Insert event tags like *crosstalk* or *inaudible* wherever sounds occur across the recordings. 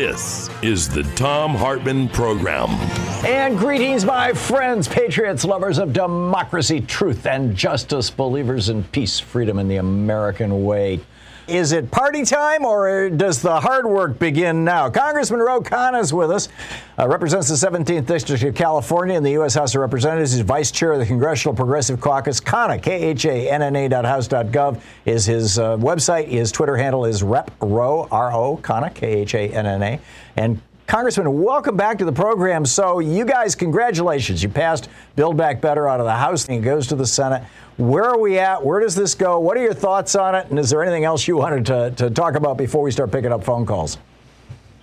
This is the Thom Hartmann Program. And greetings, my friends, patriots, lovers of democracy, truth, and justice, believers in peace, freedom, and the American way. Is it party time or does the hard work begin now? Congressman Ro Khanna is with us, uh, represents the 17th District of California in the U.S. House of Representatives. He's vice chair of the Congressional Progressive Caucus. Khanna, K-H-A-N-N-A.House.gov is his uh, website. His Twitter handle is Rep Ro, R-O, Khanna, K-H-A-N-N-A. And Congressman, welcome back to the program. So, you guys, congratulations. You passed Build Back Better out of the House and it goes to the Senate. Where are we at? Where does this go? What are your thoughts on it? And is there anything else you wanted to, to talk about before we start picking up phone calls?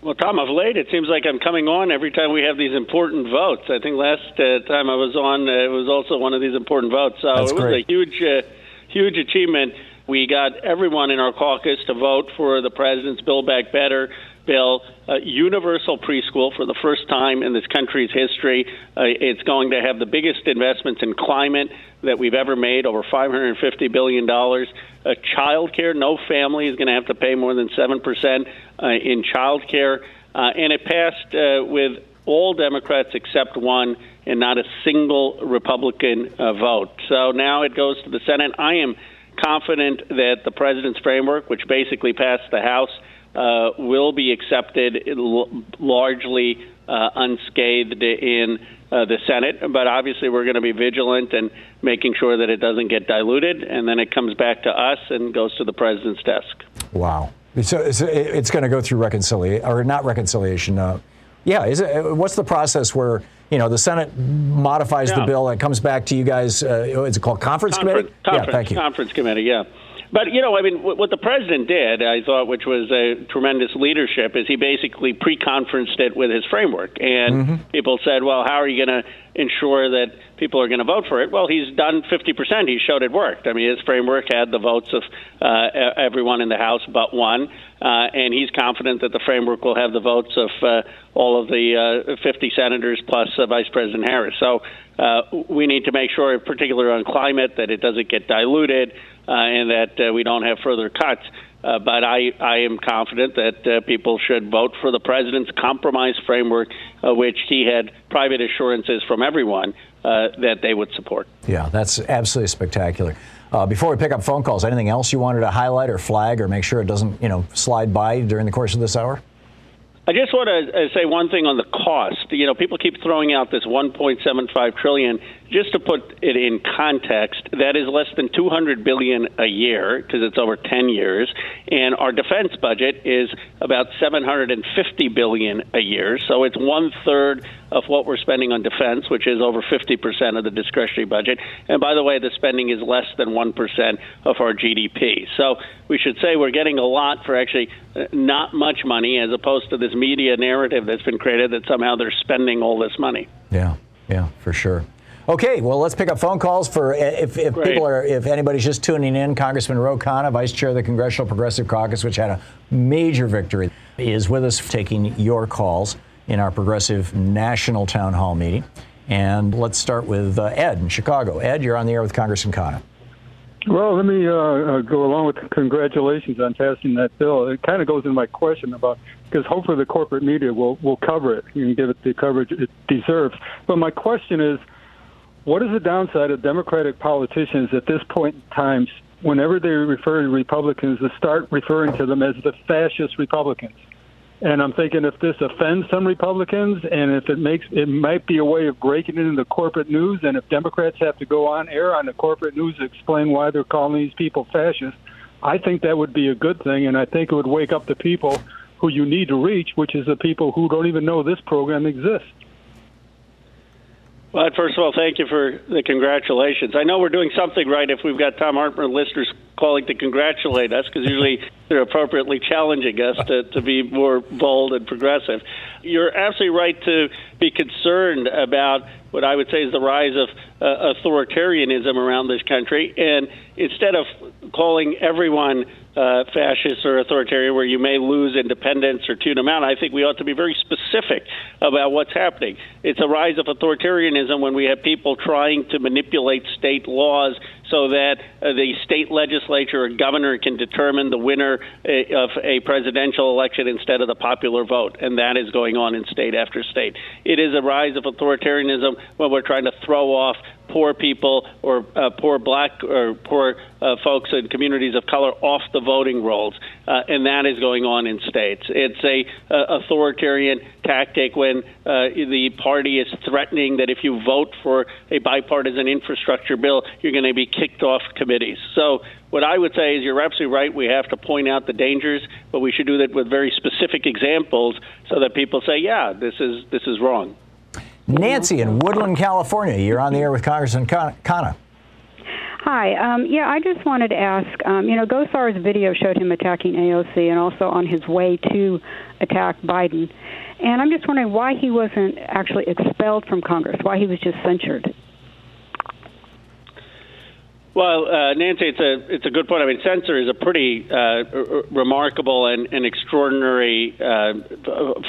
Well, Thom, of late, it seems like I'm coming on every time we have these important votes. I think last uh, time I was on, uh, it was also one of these important votes. So That's it was great. a huge, uh, huge achievement. We got everyone in our caucus to vote for the president's Build Back Better bill, uh, universal preschool for the first time in this country's history. Uh, it's going to have the biggest investments in climate that we've ever made, over $550 billion. Uh, child care, no family is going to have to pay more than 7% uh, in child care. Uh, and it passed uh, with all Democrats except one and not a single Republican uh, vote. So now it goes to the Senate. I am confident that the president's framework, which basically passed the House, uh, will be accepted largely uh, unscathed in uh, the Senate. But obviously, we're going to be vigilant and making sure that it doesn't get diluted, and then it comes back to us and goes to the president's desk. Wow. So, so it's going to go through reconciliation, or not reconciliation. Uh, yeah. Is it, what's the process where you know the Senate modifies the bill and it comes back to you guys? Uh, is it called conference, committee? Conference, yeah. Thank you. Conference committee, yeah. But you know, I mean, what the president did, I thought, which was a tremendous leadership, is he basically pre-conferenced it with his framework, and Mm-hmm. people said, "Well, how are you going to ensure that people are going to vote for it?" Well, he's done 50 percent. He showed it worked. I mean, his framework had the votes of uh, everyone in the House but one, uh, and he's confident that the framework will have the votes of uh, all of the uh, 50 senators plus uh, Vice President Harris. So uh, we need to make sure, in particular on climate, that it doesn't get diluted uh, and that uh, we don't have further cuts. Uh, but I, I am confident that uh, people should vote for the president's compromise framework, uh, which he had private assurances from everyone uh, that they would support. Yeah, that's absolutely spectacular. Uh, before we pick up phone calls, anything else you wanted to highlight or flag or make sure it doesn't, you know, slide by during the course of this hour? I just want to uh, say one thing on the cost. You know, people keep throwing out this 1.75 trillion. Just to put it in context, that is less than 200 billion a year because it's over 10 years, and our defense budget is about 750 billion a year. So it's one third of what we're spending on defense, which is over 50 percent of the discretionary budget. And by the way, the spending is less than one percent of our GDP. So we should say we're getting a lot for actually uh, not much money, as opposed to this media narrative that's been created that somehow they're spending all this money. Yeah, yeah, for sure. Okay, well, let's pick up phone calls for if, if people are, if anybody's just tuning in. Congressman Ro Khanna, Vice Chair of the Congressional Progressive Caucus, which had a major victory, is with us taking your calls in our progressive national town hall meeting. And let's start with uh, Ed in Chicago. Ed, you're on the air with Congressman Khanna. Well, let me uh, uh, go along with the congratulations on passing that bill. It kind of goes into my question about because hopefully the corporate media will will cover it and give it the coverage it deserves. But my question is, what is the downside of Democratic politicians at this point in time, whenever they refer to Republicans, to start referring to them as the fascist Republicans? And I'm thinking if this offends some Republicans, and if it makes it might be a way of breaking into the corporate news, and if Democrats have to go on air on the corporate news to explain why they're calling these people fascists, I think that would be a good thing, and I think it would wake up the people who you need to reach, which is the people who don't even know this program exists. Well, first of all, thank you for the congratulations. I know we're doing something right if we've got Thom Hartmann listeners calling to congratulate us, because usually they're appropriately challenging us to, to be more bold and progressive. You're absolutely right to be concerned about what I would say is the rise of uh, authoritarianism around this country. And instead of calling everyone uh, fascist or authoritarian, where you may lose independence or tune them out, I think we ought to be very specific about what's happening. It's a rise of authoritarianism when we have people trying to manipulate state laws so that uh, the state legislature or governor can determine the winner uh, of a presidential election instead of the popular vote. And that is going on in state after state. It is a rise of authoritarianism when we're trying to throw off poor people or uh, poor black or poor uh, folks in communities of color off the voting rolls, uh, and that is going on in states. It's a uh, authoritarian tactic when uh, the party is threatening that if you vote for a bipartisan infrastructure bill, you're going to be kicked off committees. So. What I would say is you're absolutely right. We have to point out the dangers, but we should do that with very specific examples so that people say, "Yeah, this is this is wrong." Nancy in Woodland, California. You're on the air with Congressman Khanna. Hi. Um, yeah, I just wanted to ask. Um, you know, Gosar's video showed him attacking AOC and also on his way to attack Biden. And I'm just wondering why he wasn't actually expelled from Congress, why he was just censured. Well, uh, Nancy, it's a it's a good point. I mean, censor is a pretty uh, r- remarkable and, and extraordinary uh,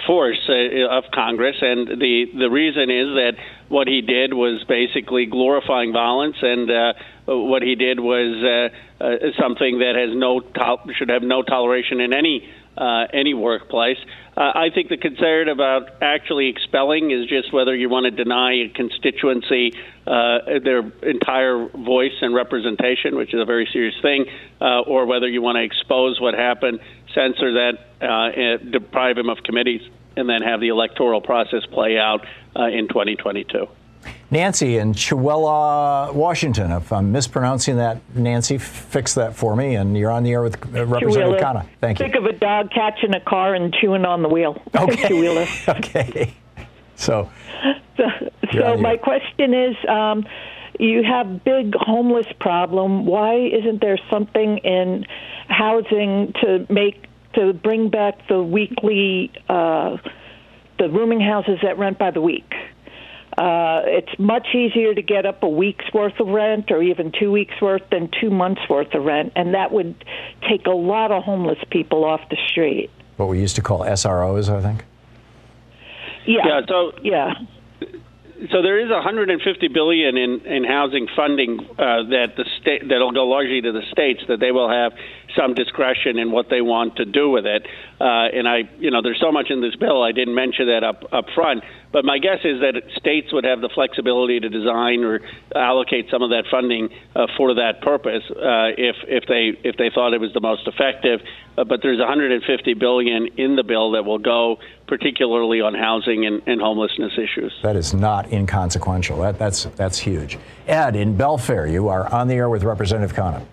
force uh, of Congress, and the the reason is that what he did was basically glorifying violence, and uh, what he did was uh, something that has no to- should have no toleration in any uh, any workplace. Uh, I think the concern about actually expelling is just whether you want to deny a constituency uh, their entire voice and representation, which is a very serious thing, uh, or whether you want to expose what happened, censor that, uh, deprive him of committees, and then have the electoral process play out uh, in 2022. Nancy in Chewelah, Washington. If I'm mispronouncing that, Nancy, fix that for me. And you're on the air with Representative Khanna. Thank you. Think of a dog catching a car and chewing on the wheel. *laughs* Okay. *laughs* okay. So, so, so my question is. Um, you have big homeless problem. Why isn't there something in housing to make to bring back the weekly uh, the rooming houses that rent by the week? Uh, it's much easier to get up a week's worth of rent or even two weeks worth than two months worth of rent, and that would take a lot of homeless people off the street. What we used to call SROs, I think. Yeah. Yeah. So yeah so there is 150 billion in, in housing funding uh, that the state that'll go largely to the states that they will have some discretion in what they want to do with it. Uh, and I, you know, there's so much in this bill I didn't mention that up up front. But my guess is that states would have the flexibility to design or allocate some of that funding uh, for that purpose uh, if if they if they thought it was the most effective. Uh, but there's 150 billion in the bill that will go particularly on housing and, and homelessness issues. That is not inconsequential. That, that's that's huge. Ed in Belfair, you are on the air with Representative Khanna.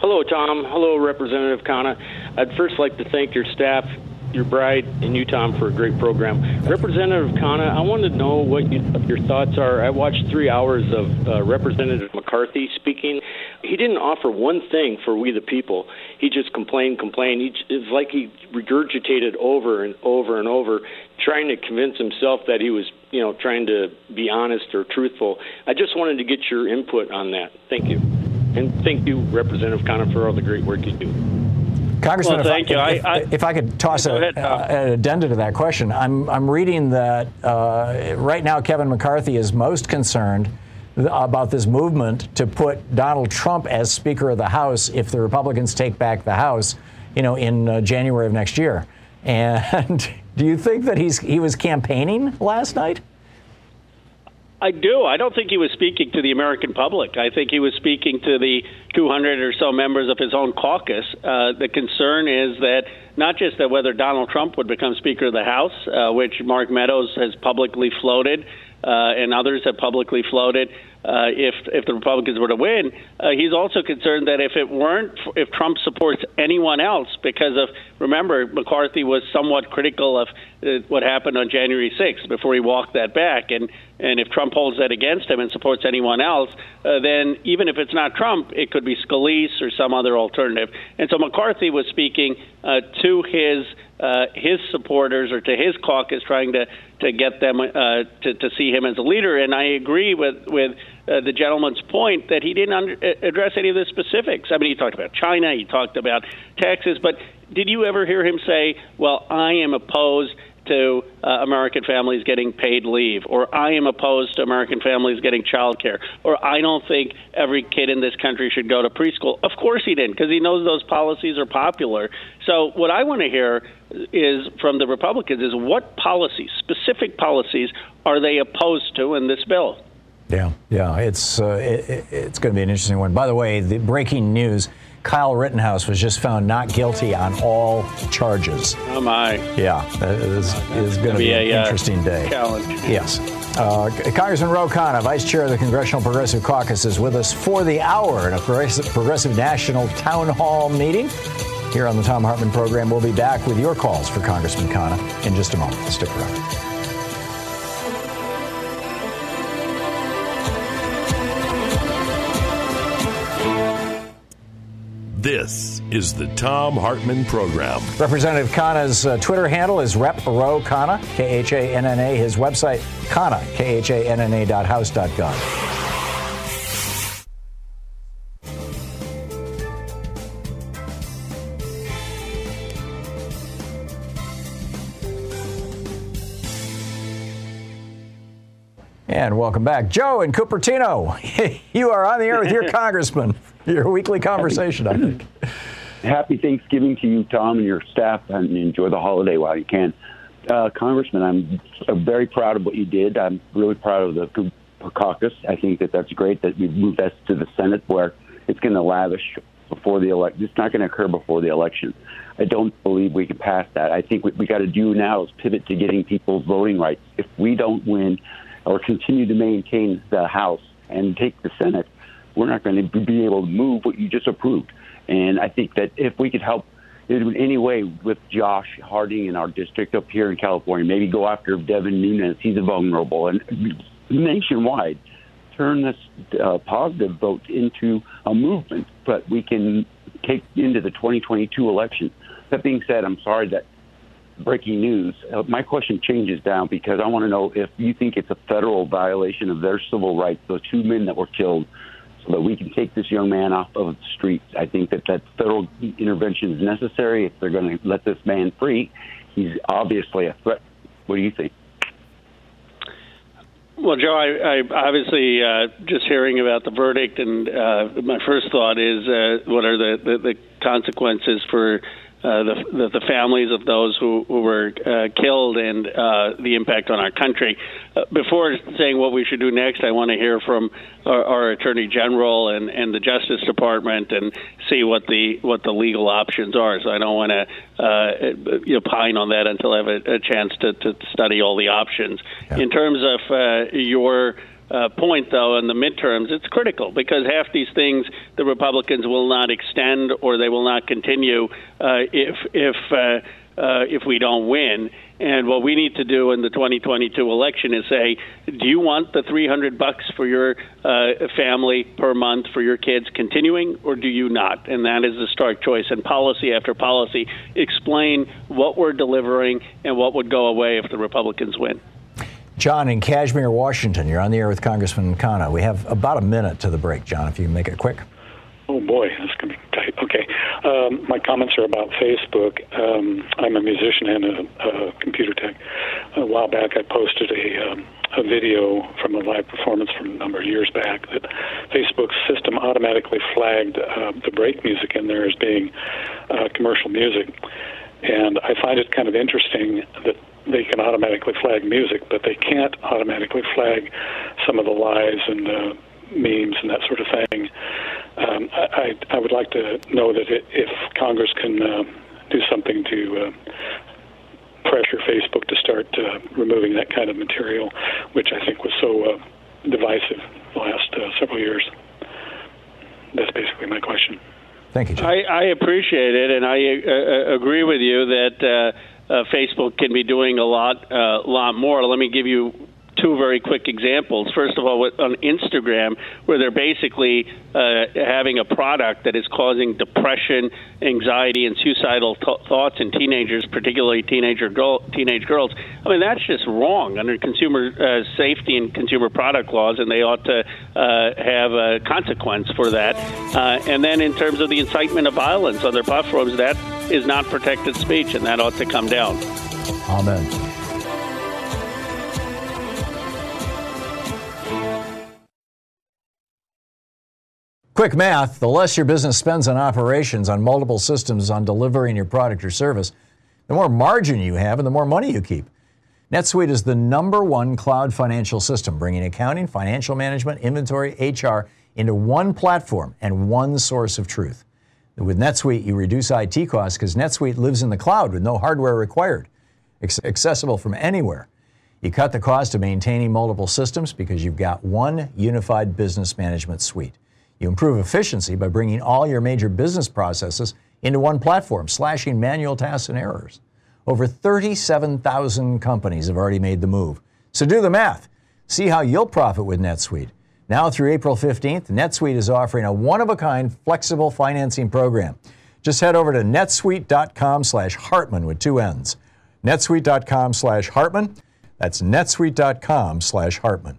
Hello, Thom. Hello, Representative Khanna. I'd first like to thank your staff your bride and you, Thom, for a great program. Representative Khanna, I wanted to know what you, your thoughts are. I watched three hours of uh, Representative McCarthy speaking. He didn't offer one thing for we the people. He just complained, complained. He, it's like he regurgitated over and over and over, trying to convince himself that he was, you know, trying to be honest or truthful. I just wanted to get your input on that. Thank you. And thank you, Representative Khanna, for all the great work you do. Congressman, well, thank if, you. If, I, if, I could toss a, ahead, uh, an addenda to that question, I'm, I'm reading that uh, right now Kevin McCarthy is most concerned about this movement to put Donald Trump as Speaker of the House if the Republicans take back the House, you know, in uh, January of next year. And *laughs* do you think that he's he was campaigning last night? I do. I don't think he was speaking to the American public. I think he was speaking to the 200 or so members of his own caucus. Uh, the concern is that not just that whether Donald Trump would become Speaker of the House, uh, which Mark Meadows has publicly floated, uh, and others have publicly floated, uh, if if the Republicans were to win. Uh, he's also concerned that if it weren't, if Trump supports anyone else, because of remember McCarthy was somewhat critical of uh, what happened on January 6th before he walked that back, and and if Trump holds that against him and supports anyone else, uh, then even if it's not Trump, it could be Scalise or some other alternative. And so McCarthy was speaking uh, to his uh, his supporters or to his caucus, trying to to get them uh, to to see him as a leader. And I agree with with uh, the gentleman's point that he didn't under, uh, address any of the specifics. I mean, he talked about China, he talked about taxes, but did you ever hear him say, "Well, I am opposed"? To uh, American families getting paid leave, or I am opposed to American families getting child care, or I don't think every kid in this country should go to preschool. Of course he didn't, because he knows those policies are popular. So what I want to hear is from the Republicans is what policies, specific policies, are they opposed to in this bill? Yeah, yeah, it's uh, it, it's going to be an interesting one. By the way, the breaking news. Kyle Rittenhouse was just found not guilty on all charges. Oh my! Yeah, it is, is going to be, an a, uh, interesting day. Challenge. Yes. Uh, Congressman Ro Khanna, Vice Chair of the Congressional Progressive Caucus, is with us for the hour in a progressive, progressive National Town Hall meeting. Here on the Thom Hartmann program, we'll be back with your calls for Congressman Khanna in just a moment. Stick around. This is the Thom Hartmann Program. Representative Khanna's uh, Twitter handle is Rep Ro Khanna, K H A N N A. His website, Khanna, K H A N N A dot house dot gov. And welcome back. Joe in Cupertino, *laughs* you are on the air with your *laughs* congressman *laughs* your weekly conversation, I think. Happy Thanksgiving to you, Thom, and your staff, and enjoy the holiday while you can. Uh, Congressman, I'm very proud of what you did. I'm really proud of the caucus. I think that that's great that we've moved that to the Senate where it's going to lavish before the election. It's not going to occur before the election. I don't believe we can pass that. I think what we got to do now is pivot to getting people's voting rights. If we don't win or continue to maintain the House and take the Senate, we're not going to be able to move what you just approved. And I think that if we could help in any way with Josh Harder in our district up here in California, maybe go after Devin Nunes, he's a vulnerable, and nationwide, turn this uh, positive vote into a movement, but we can take into the 2022 election. That being said, I'm sorry that breaking news. Uh, my question changes down because I want to know if you think it's a federal violation of their civil rights. Those two men that were killed that we can take this young man off of the streets. I think that that federal intervention is necessary if they're going to let this man free. He's obviously a threat. What do you think? Well, Joe, I, I obviously uh, just hearing about the verdict, and uh, my first thought is, uh, what are the, the, the consequences for uh, the, the, the families of those who, who were uh, killed and uh, the impact on our country. Uh, before saying what we should do next, I want to hear from our, our Attorney General and, and the Justice Department and see what the what the legal options are. So I don't want to uh, you know, pine on that until I have a, a chance to, to study all the options. Yeah. In terms of uh, your uh, point, though, in the midterms, it's critical because half these things the Republicans will not extend or they will not continue uh, if if uh, uh, if we don't win. And what we need to do in the 2022 election is say, do you want the 300 bucks for your uh, family per month for your kids continuing, or do you not? And that is the stark choice. And policy after policy, explain what we're delivering and what would go away if the Republicans win. John in Cashmere, Washington. You're on the air with Congressman Khanna. We have about a minute to the break, John, if you can make it quick. Oh, boy, that's going to be tight. Okay. Um, my comments are about Facebook. Um, I'm a musician and a, a, computer tech. A while back, I posted a, um, a video from a live performance from a number of years back that Facebook's system automatically flagged uh, the break music in there as being uh, commercial music. And I find it kind of interesting that they can automatically flag music, but they can't automatically flag some of the lies and uh, memes and that sort of thing. Um, I, I would like to know that it, if Congress can uh, do something to uh, pressure Facebook to start uh, removing that kind of material, which I think was so uh, divisive the last uh, several years. That's basically my question. Thank you. John. I, I appreciate it, and I uh, uh agree with you that uh, Facebook can be doing a lot, uh, lot more. Let me give you two very quick examples. First of all, on Instagram, where they're basically uh, having a product that is causing depression, anxiety, and suicidal th- thoughts in teenagers, particularly teenager girl, teenage girls. I mean, that's just wrong under consumer uh, safety and consumer product laws, and they ought to uh, have a consequence for that. Uh, and then, in terms of the incitement of violence on their platforms, that is not protected speech, and that ought to come down. Amen. Quick math the less your business spends on operations, on multiple systems, on delivering your product or service, the more margin you have and the more money you keep. NetSuite is the number one cloud financial system, bringing accounting, financial management, inventory, HR into one platform and one source of truth. With NetSuite, you reduce IT costs because NetSuite lives in the cloud with no hardware required, accessible from anywhere. You cut the cost of maintaining multiple systems because you've got one unified business management suite. You improve efficiency by bringing all your major business processes into one platform, slashing manual tasks and errors. Over 37,000 companies have already made the move. So do the math. See how you'll profit with NetSuite. Now through April 15th, NetSuite is offering a one-of-a-kind flexible financing program. Just head over to netsuite.com slash Hartmann with two N's. netsuite.com slash Hartmann. That's netsuite.com slash Hartmann.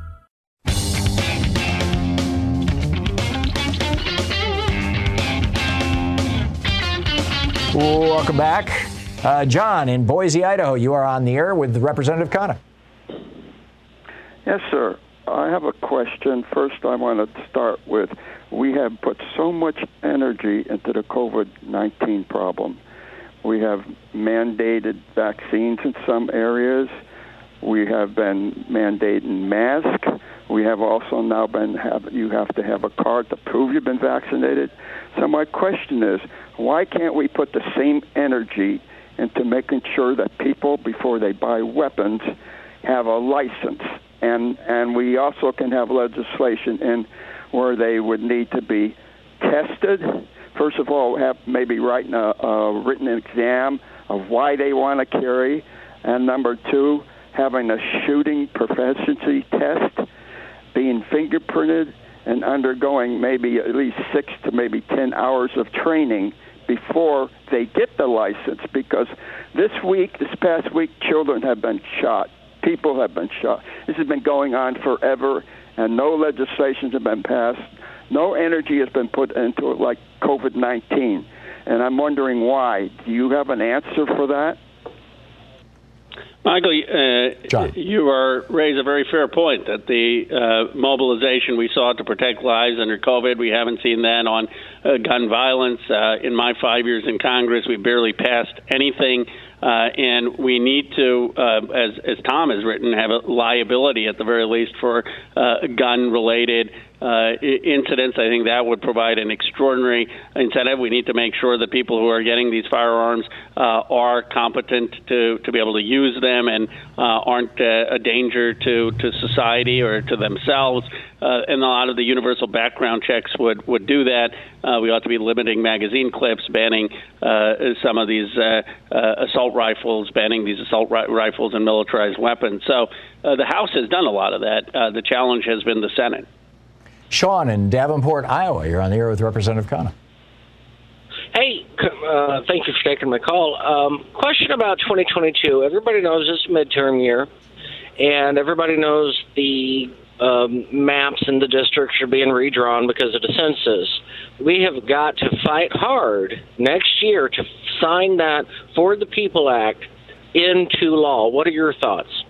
Welcome back. Uh, John in Boise, Idaho, you are on the air with Representative Khanna. Yes, sir. I have a question. First, I want to start with we have put so much energy into the COVID 19 problem. We have mandated vaccines in some areas. We have been mandating masks. We have also now been have you have to have a card to prove you've been vaccinated. So my question is, why can't we put the same energy into making sure that people, before they buy weapons, have a license? And and we also can have legislation in where they would need to be tested. First of all, have maybe writing a, a written exam of why they want to carry, and number two, having a shooting proficiency test, being fingerprinted, and undergoing maybe at least six to maybe ten hours of training before they get the license because this week, this past week, children have been shot. People have been shot. This has been going on forever, and no legislations have been passed. No energy has been put into it like COVID 19. And I'm wondering why. Do you have an answer for that? Michael, uh, you are raise a very fair point that the uh, mobilization we saw to protect lives under COVID, we haven't seen that on uh, gun violence. Uh, in my five years in Congress, we barely passed anything. Uh, and we need to, uh, as, as Thom has written, have a liability at the very least for uh, gun related uh, incidents. I think that would provide an extraordinary incentive. We need to make sure that people who are getting these firearms uh, are competent to, to be able to use them and uh, aren't uh, a danger to, to society or to themselves. Uh, and a lot of the universal background checks would, would do that. Uh, we ought to be limiting magazine clips, banning some of these assault rifles, banning these assault ri- rifles and militarized weapons. So the House has done a lot of that. The challenge has been the Senate. Sean in Davenport, Iowa. You're on the air with Representative Khanna. Hey, Uh, thank you for taking my call. Um, question about 2022. Everybody knows it's a midterm year, and everybody knows the um, maps in the districts are being redrawn because of the census. We have got to fight hard next year to sign that For the People Act into law. What are your thoughts?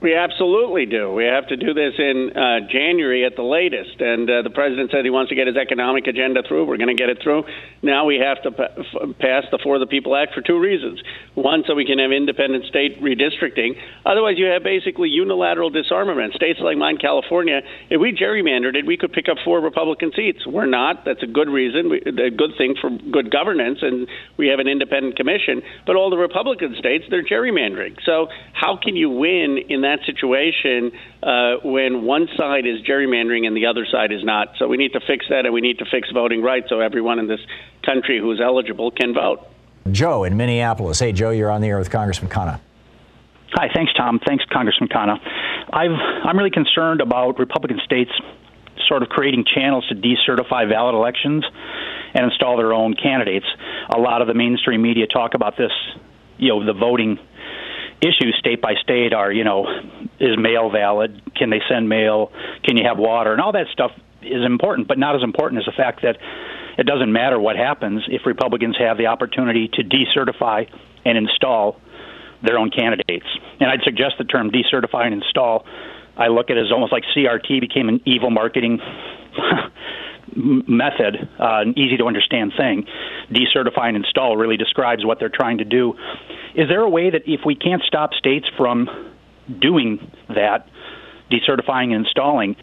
We absolutely do. We have to do this in uh, January at the latest. And uh, the president said he wants to get his economic agenda through. We're going to get it through. Now we have to pa- f- pass the For the People Act for two reasons. One, so we can have independent state redistricting. Otherwise, you have basically unilateral disarmament. States like mine, California, if we gerrymandered it, we could pick up four Republican seats. We're not. That's a good reason, we, a good thing for good governance, and we have an independent commission. But all the Republican states, they're gerrymandering. So how can you win in that? That situation uh, when one side is gerrymandering and the other side is not. So we need to fix that, and we need to fix voting rights so everyone in this country who's eligible can vote. Joe in Minneapolis. Hey, Joe, you're on the air with Congressman Khanna. Hi, thanks, Thom. Thanks, Congressman Khanna. I've, I'm really concerned about Republican states sort of creating channels to decertify valid elections and install their own candidates. A lot of the mainstream media talk about this, you know, the voting issues state by state are, you know, is mail valid? Can they send mail? Can you have water? And all that stuff is important, but not as important as the fact that it doesn't matter what happens if Republicans have the opportunity to decertify and install their own candidates. And I'd suggest the term decertify and install. I look at it as almost like CRT became an evil marketing method, uh, an easy to understand thing. Decertify and install really describes what they're trying to do. Is there a way that if we can't stop states from doing that, decertifying and installing,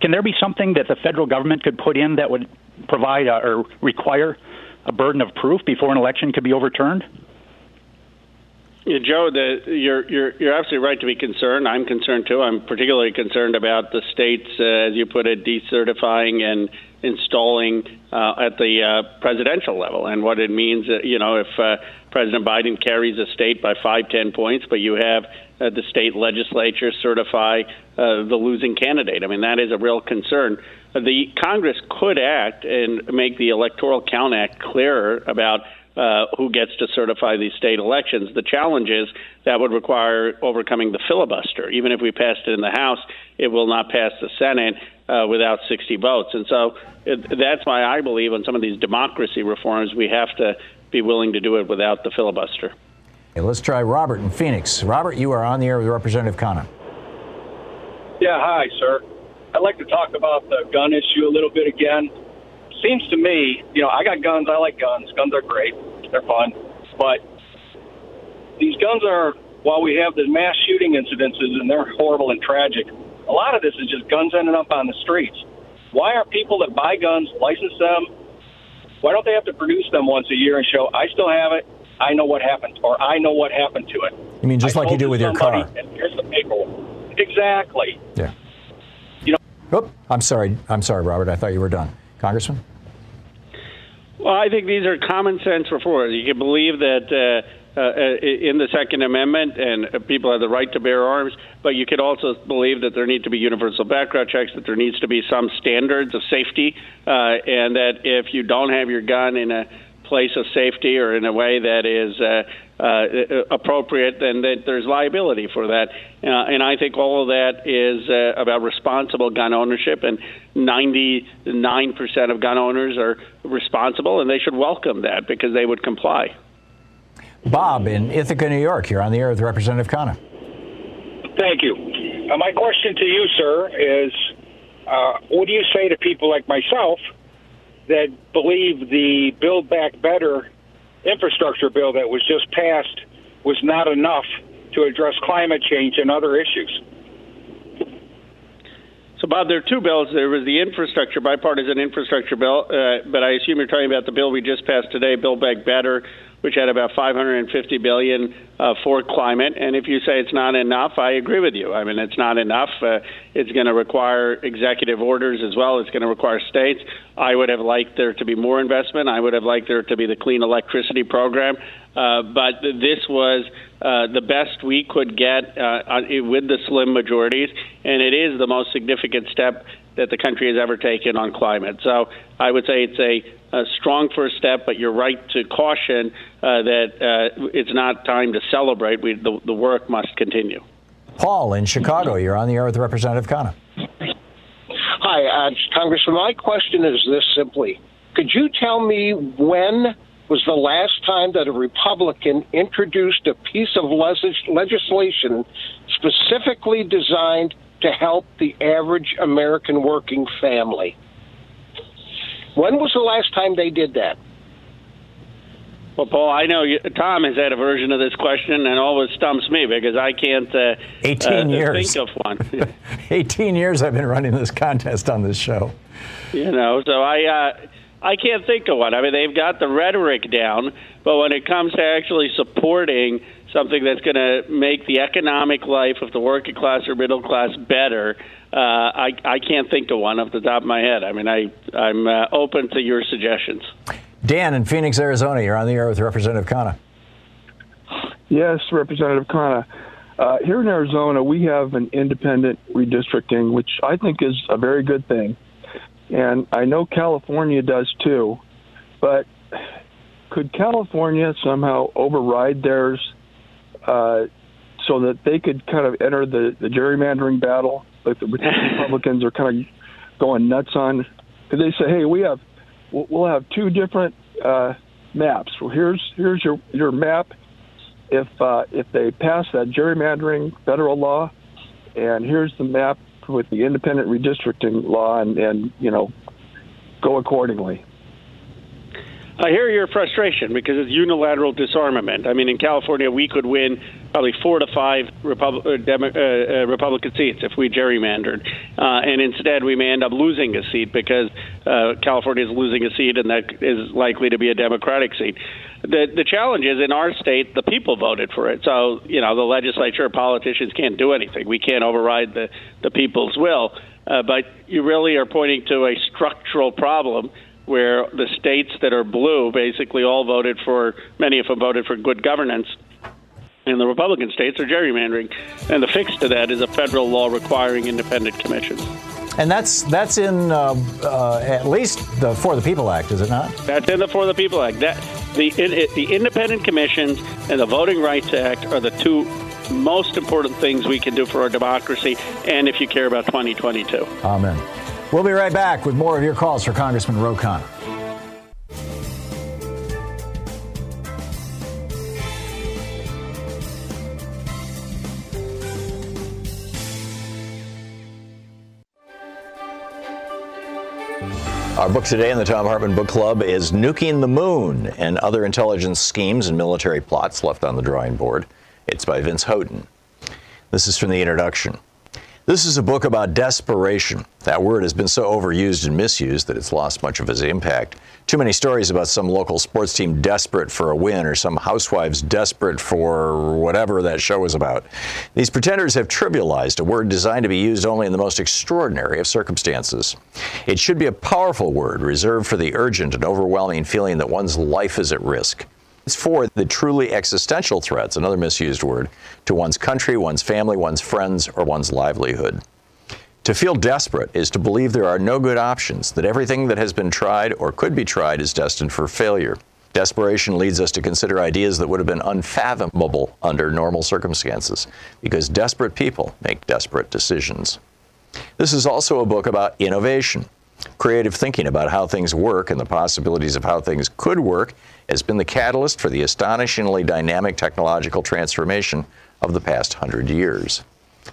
can there be something that the federal government could put in that would provide a, or require a burden of proof before an election could be overturned? Yeah, Joe, the, you're you're you're absolutely right to be concerned. I'm concerned too. I'm particularly concerned about the states, uh, as you put it, decertifying and installing uh, at the uh, presidential level, and what it means. Uh, you know, if uh, President Biden carries a state by five, ten points, but you have uh, the state legislature certify uh, the losing candidate. I mean, that is a real concern. The Congress could act and make the Electoral Count Act clearer about uh, who gets to certify these state elections. The challenge is that would require overcoming the filibuster. Even if we passed it in the House, it will not pass the Senate uh, without 60 votes. And so it, that's why I believe on some of these democracy reforms, we have to be willing to do it without the filibuster. Okay, let's try Robert in Phoenix. Robert, you are on the air with Representative Khanna. Yeah, hi, sir. I'd like to talk about the gun issue a little bit again seems to me, you know, I got guns. I like guns. Guns are great. They're fun. But these guns are, while we have the mass shooting incidences and they're horrible and tragic, a lot of this is just guns ending up on the streets. Why aren't people that buy guns, license them, why don't they have to produce them once a year and show, I still have it, I know what happened, or I know what happened to it? You mean just I like you do with your car? And here's the paperwork. Exactly. Yeah. You know. Oop, I'm sorry. I'm sorry, Robert. I thought you were done. Congressman? Well, I think these are common sense reforms. You can believe that uh, uh, in the Second Amendment and people have the right to bear arms, but you could also believe that there need to be universal background checks, that there needs to be some standards of safety, uh, and that if you don't have your gun in a place of safety or in a way that is uh, uh, appropriate, then that there's liability for that. Uh, and I think all of that is uh, about responsible gun ownership, and 99% of gun owners are responsible, and they should welcome that because they would comply. Bob in Ithaca, New York, you're on the air with Representative Khanna. Thank you. Uh, my question to you, sir, is uh, what do you say to people like myself that believe the Build Back Better infrastructure bill that was just passed was not enough to address climate change and other issues. So, Bob, there are two bills. There was the infrastructure, bipartisan infrastructure bill, uh, but I assume you're talking about the bill we just passed today, Build Back Better, which had about 550 billion uh, for climate. And if you say it's not enough, I agree with you. I mean, it's not enough. Uh, it's going to require executive orders as well. It's going to require states. I would have liked there to be more investment. I would have liked there to be the clean electricity program. Uh, but this was uh, the best we could get uh, with the slim majorities, and it is the most significant step that the country has ever taken on climate. So I would say it's a, a strong first step, but you're right to caution uh, that uh, it's not time to celebrate. We, the, the work must continue. Paul in Chicago, you're on the air with Representative Khanna. Hi, uh, Congressman. My question is this simply Could you tell me when was the last time that a Republican introduced a piece of legislation specifically designed to help the average American working family? When was the last time they did that? Well, Paul, I know you, Thom has had a version of this question and always stumps me because I can't uh, 18 uh, years. think of one. *laughs* 18 years I've been running this contest on this show. You know, so I uh, I can't think of one. I mean, they've got the rhetoric down, but when it comes to actually supporting something that's going to make the economic life of the working class or middle class better, uh, I I can't think of one off the top of my head. I mean, I I'm uh, open to your suggestions. Dan in Phoenix, Arizona, you're on the air with Representative Khanna. Yes, Representative Khanna. Uh, here in Arizona, we have an independent redistricting, which I think is a very good thing. And I know California does too. But could California somehow override theirs uh, so that they could kind of enter the, the gerrymandering battle like the *laughs* Republicans are kind of going nuts on? Could they say, hey, we have we'll have two different uh, maps. Well, here's here's your your map. If uh, if they pass that gerrymandering federal law, and here's the map with the independent redistricting law, and, and you know, go accordingly. I hear your frustration because it's unilateral disarmament. I mean, in California, we could win probably four to five Repub- uh, Demo- uh, uh, Republican seats if we gerrymandered, uh, and instead we may end up losing a seat because uh, California is losing a seat, and that is likely to be a Democratic seat. The the challenge is in our state, the people voted for it, so you know the legislature, politicians can't do anything. We can't override the the people's will. Uh, but you really are pointing to a structural problem where the states that are blue basically all voted for, many of them voted for good governance, and the Republican states are gerrymandering. And the fix to that is a federal law requiring independent commissions. And that's that's in uh, uh, at least the For the People Act, is it not? That's in the For the People Act. That the in, the independent commissions and the Voting Rights Act are the two most important things we can do for our democracy, and if you care about 2022. Amen. We'll be right back with more of your calls for Congressman Ro Khanna. Our book today in the Thom Hartmann Book Club is Nuking the Moon and Other Intelligence Schemes and Military Plots Left on the Drawing Board. It's by Vince Houghton. This is from the introduction. This is a book about desperation. That word has been so overused and misused that it's lost much of its impact. Too many stories about some local sports team desperate for a win or some housewives desperate for whatever that show was about. These pretenders have trivialized a word designed to be used only in the most extraordinary of circumstances. It should be a powerful word reserved for the urgent and overwhelming feeling that one's life is at risk. It's for the truly existential threats, another misused word, to one's country, one's family, one's friends, or one's livelihood. To feel desperate is to believe there are no good options, that everything that has been tried or could be tried is destined for failure. Desperation leads us to consider ideas that would have been unfathomable under normal circumstances, because desperate people make desperate decisions. This is also a book about innovation. Creative thinking about how things work and the possibilities of how things could work has been the catalyst for the astonishingly dynamic technological transformation of the past hundred years.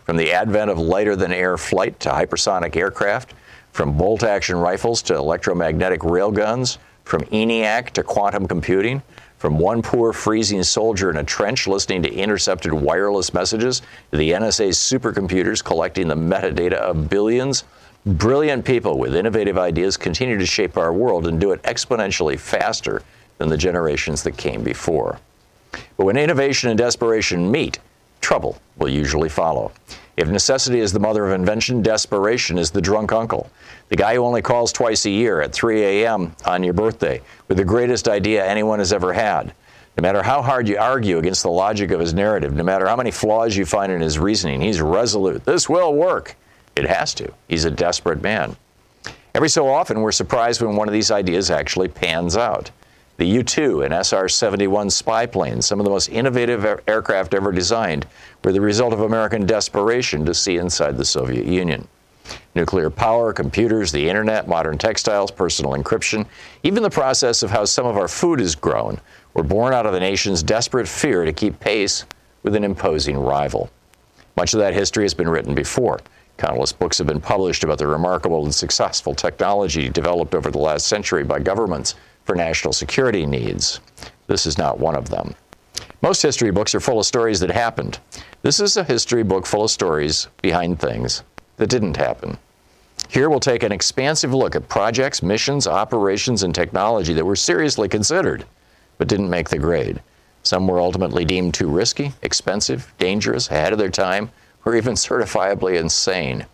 From the advent of lighter than air flight to hypersonic aircraft, from bolt action rifles to electromagnetic railguns, from ENIAC to quantum computing, from one poor freezing soldier in a trench listening to intercepted wireless messages to the NSA's supercomputers collecting the metadata of billions, brilliant people with innovative ideas continue to shape our world and do it exponentially faster than the generations that came before. But when innovation and desperation meet, trouble will usually follow. If necessity is the mother of invention, desperation is the drunk uncle. The guy who only calls twice a year at 3 a.m. on your birthday with the greatest idea anyone has ever had. No matter how hard you argue against the logic of his narrative, no matter how many flaws you find in his reasoning, he's resolute. This will work. It has to. He's a desperate man. Every so often, we're surprised when one of these ideas actually pans out. The U 2 and SR 71 spy planes, some of the most innovative aircraft ever designed, were the result of American desperation to see inside the Soviet Union. Nuclear power, computers, the internet, modern textiles, personal encryption, even the process of how some of our food is grown were born out of the nation's desperate fear to keep pace with an imposing rival. Much of that history has been written before. Countless books have been published about the remarkable and successful technology developed over the last century by governments for national security needs. This is not one of them. Most history books are full of stories that happened. This is a history book full of stories behind things that didn't happen. Here we'll take an expansive look at projects, missions, operations, and technology that were seriously considered but didn't make the grade. Some were ultimately deemed too risky, expensive, dangerous, ahead of their time, or even certifiably insane.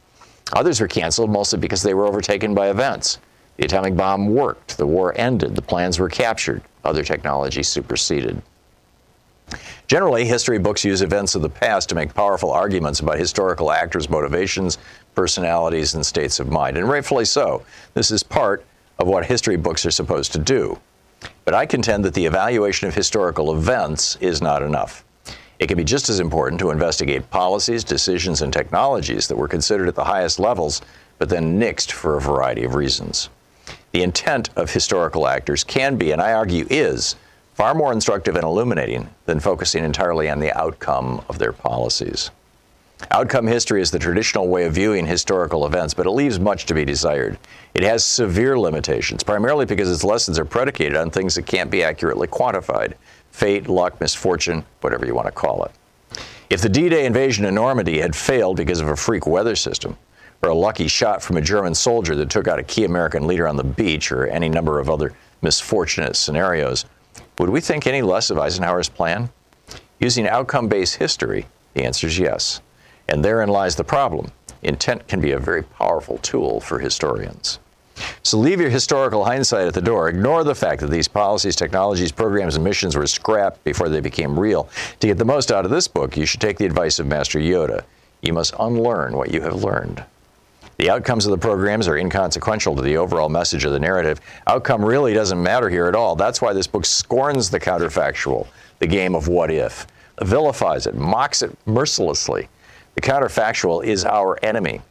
Others were canceled mostly because they were overtaken by events. The atomic bomb worked, the war ended, the plans were captured, other technology superseded. Generally, history books use events of the past to make powerful arguments about historical actors' motivations, personalities, and states of mind, and rightfully so. This is part of what history books are supposed to do. But I contend that the evaluation of historical events is not enough. It can be just as important to investigate policies, decisions, and technologies that were considered at the highest levels, but then nixed for a variety of reasons. The intent of historical actors can be, and I argue is, far more instructive and illuminating than focusing entirely on the outcome of their policies. Outcome history is the traditional way of viewing historical events, but it leaves much to be desired. It has severe limitations, primarily because its lessons are predicated on things that can't be accurately quantified fate, luck, misfortune, whatever you want to call it. If the D Day invasion of Normandy had failed because of a freak weather system, or a lucky shot from a German soldier that took out a key American leader on the beach, or any number of other misfortunate scenarios, would we think any less of Eisenhower's plan? Using outcome based history, the answer is yes. And therein lies the problem. Intent can be a very powerful tool for historians. So leave your historical hindsight at the door. Ignore the fact that these policies, technologies, programs, and missions were scrapped before they became real. To get the most out of this book, you should take the advice of Master Yoda. You must unlearn what you have learned. The outcomes of the programs are inconsequential to the overall message of the narrative. Outcome really doesn't matter here at all. That's why this book scorns the counterfactual, the game of what if, vilifies it, mocks it mercilessly. The counterfactual is our enemy.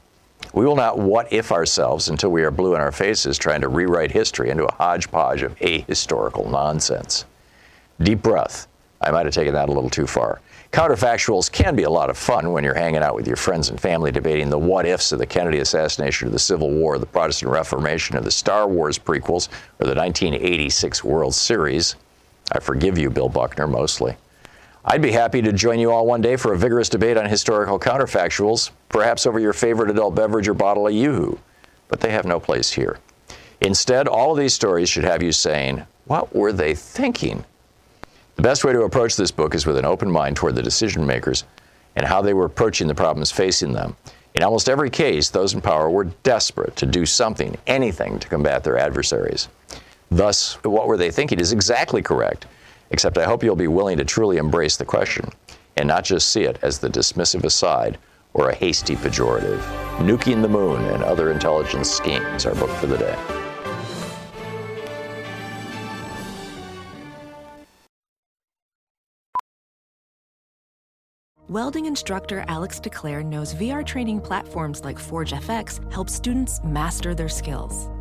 We will not what if ourselves until we are blue in our faces trying to rewrite history into a hodgepodge of ahistorical nonsense. Deep breath. I might have taken that a little too far. Counterfactuals can be a lot of fun when you're hanging out with your friends and family debating the what ifs of the Kennedy assassination or the Civil War, the Protestant Reformation, or the Star Wars prequels, or the 1986 World Series. I forgive you, Bill Buckner, mostly. I'd be happy to join you all one day for a vigorous debate on historical counterfactuals, perhaps over your favorite adult beverage or bottle of Yoo-Hoo, but they have no place here. Instead, all of these stories should have you saying, What were they thinking? The best way to approach this book is with an open mind toward the decision makers and how they were approaching the problems facing them. In almost every case, those in power were desperate to do something, anything, to combat their adversaries. Thus, what were they thinking is exactly correct, except I hope you'll be willing to truly embrace the question and not just see it as the dismissive aside or a hasty pejorative. Nuking the Moon and Other Intelligence Schemes, our book for the day. Welding instructor Alex DeClaire knows VR training platforms like Forge FX help students master their skills.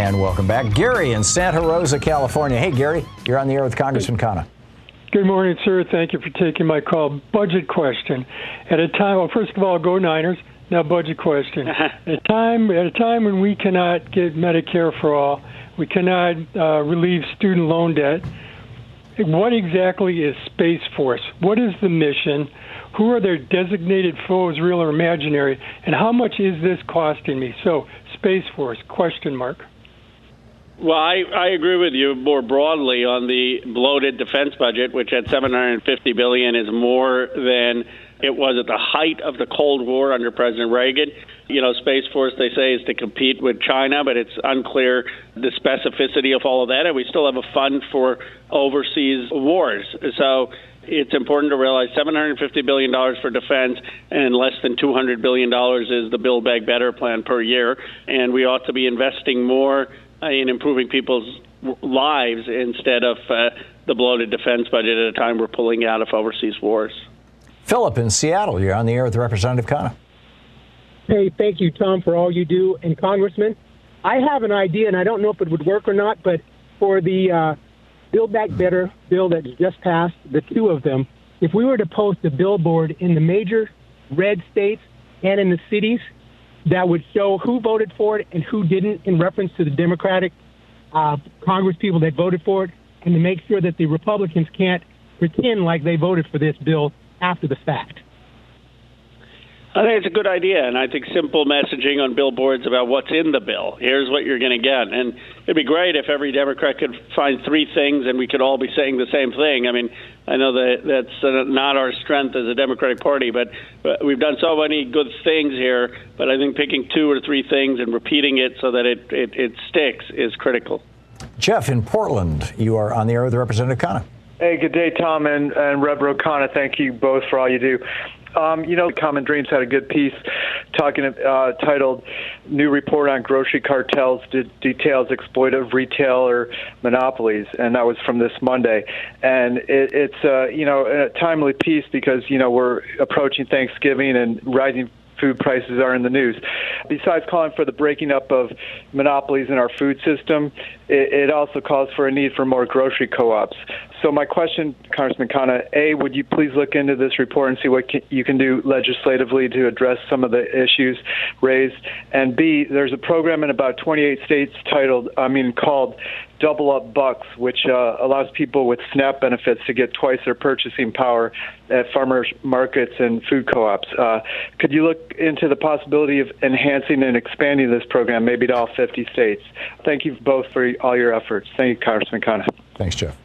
And welcome back. Gary in Santa Rosa, California. Hey, Gary, you're on the air with Congressman Khanna. Good morning, sir. Thank you for taking my call. Budget question. At a time, well, first of all, go Niners. Now, budget question. *laughs* at a time, at a time when we cannot get Medicare for all, we cannot uh, relieve student loan debt. What exactly is Space Force? What is the mission? Who are their designated foes, real or imaginary? And how much is this costing me? So, Space Force? Question mark. Well, I, I agree with you more broadly on the bloated defense budget, which at 750 billion is more than it was at the height of the Cold War under President Reagan. You know, Space Force, they say, is to compete with China, but it's unclear the specificity of all of that. And we still have a fund for overseas wars. So it's important to realize $750 billion for defense and less than $200 billion is the Build Back Better plan per year. And we ought to be investing more in improving people's lives instead of uh, the bloated defense budget at a time we're pulling out of overseas wars. Philip in Seattle, you're on the air with Representative Khanna. Hey, thank you, Thom, for all you do. And Congressman, I have an idea, and I don't know if it would work or not, but for the uh, Build Back Better bill that just passed, the two of them, if we were to post a billboard in the major red states and in the cities that would show who voted for it and who didn't in reference to the Democratic uh, Congress people that voted for it, and to make sure that the Republicans can't pretend like they voted for this bill after the fact. I think it's a good idea, and I think simple messaging on billboards about what's in the bill. Here's what you're going to get, and it'd be great if every Democrat could find three things, and we could all be saying the same thing. I mean, I know that that's uh, not our strength as a Democratic Party, but, but we've done so many good things here. But I think picking two or three things and repeating it so that it it, it sticks is critical. Jeff in Portland, you are on the air with Representative Khanna. Hey, good day, Thom and, and Rep. Khanna. Thank you both for all you do. Um, you know, Common Dreams had a good piece talking uh, titled "New Report on Grocery Cartels de- Details Exploitive Retailer Monopolies," and that was from this Monday. And it, it's uh, you know a timely piece because you know we're approaching Thanksgiving and rising food prices are in the news. Besides calling for the breaking up of monopolies in our food system, it, also calls for a need for more grocery co-ops. So my question, Congressman Khanna, A, would you please look into this report and see what can, you can do legislatively to address some of the issues raised? And B, there's a program in about 28 states titled, I mean, called Double Up Bucks, which uh, allows people with SNAP benefits to get twice their purchasing power at farmers markets and food co-ops. Uh, could you look into the possibility of enhancing and expanding this program, maybe to all 50 states? Thank you both for all your efforts. Thank you, Congressman Khanna. Thanks, Jeff.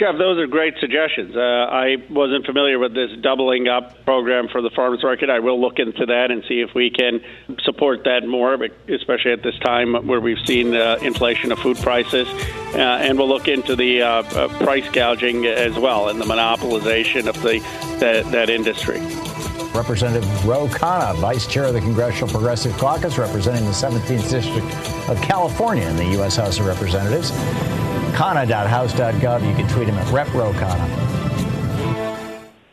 Jeff, those are great suggestions. Uh, I wasn't familiar with this doubling up program for the farmers market. I will look into that and see if we can support that more, especially at this time where we've seen uh, inflation of food prices. Uh, and we'll look into the uh, uh, price gouging as well and the monopolization of the that, that industry. Representative Ro Khanna, Vice Chair of the Congressional Progressive Caucus, representing the 17th District of California in the U.S. House of Representatives. Khanna.house.gov. You can tweet him at RepRoKhanna.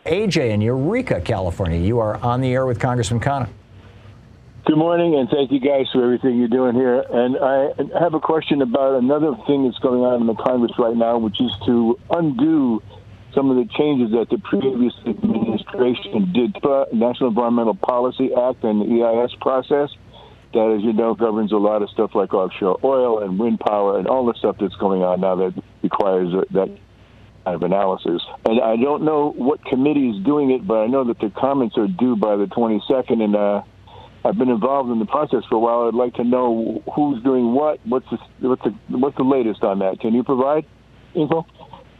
AJ in Eureka, California. You are on the air with Congressman Khanna. Good morning, and thank you guys for everything you're doing here. And I have a question about another thing that's going on in the Congress right now, which is to undo some of the changes that the previous administration did to the National Environmental Policy Act and the EIS process that, as you know, governs a lot of stuff like offshore oil and wind power and all the stuff that's going on now that requires that kind of analysis. And I don't know what committee is doing it, but I know that the comments are due by the 22nd, and uh, I've been involved in the process for a while. I'd like to know who's doing what. What's the what's the what's the latest on that? Can you provide info?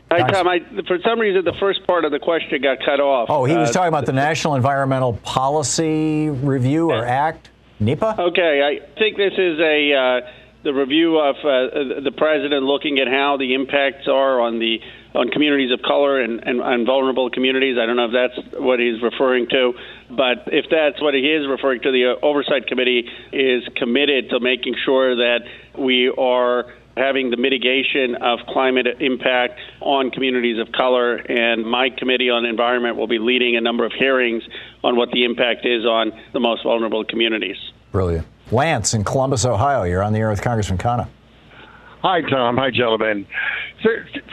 Hi, Thom. I, for some reason, the first part of the question got cut off. Oh, he was uh, talking about the National Environmental Policy Review or Act. NEPA? Okay, I think this is a uh, the review of uh, the president looking at how the impacts are on the on communities of color and, and, and vulnerable communities. I don't know if that's what he's referring to, but if that's what he is referring to, the oversight committee is committed to making sure that we are having the mitigation of climate impact on communities of color. And my committee on environment will be leading a number of hearings on what the impact is on the most vulnerable communities. Brilliant. Lance in Columbus, Ohio, you're on the air with Congressman Khanna. Hi, Thom. Hi, gentlemen.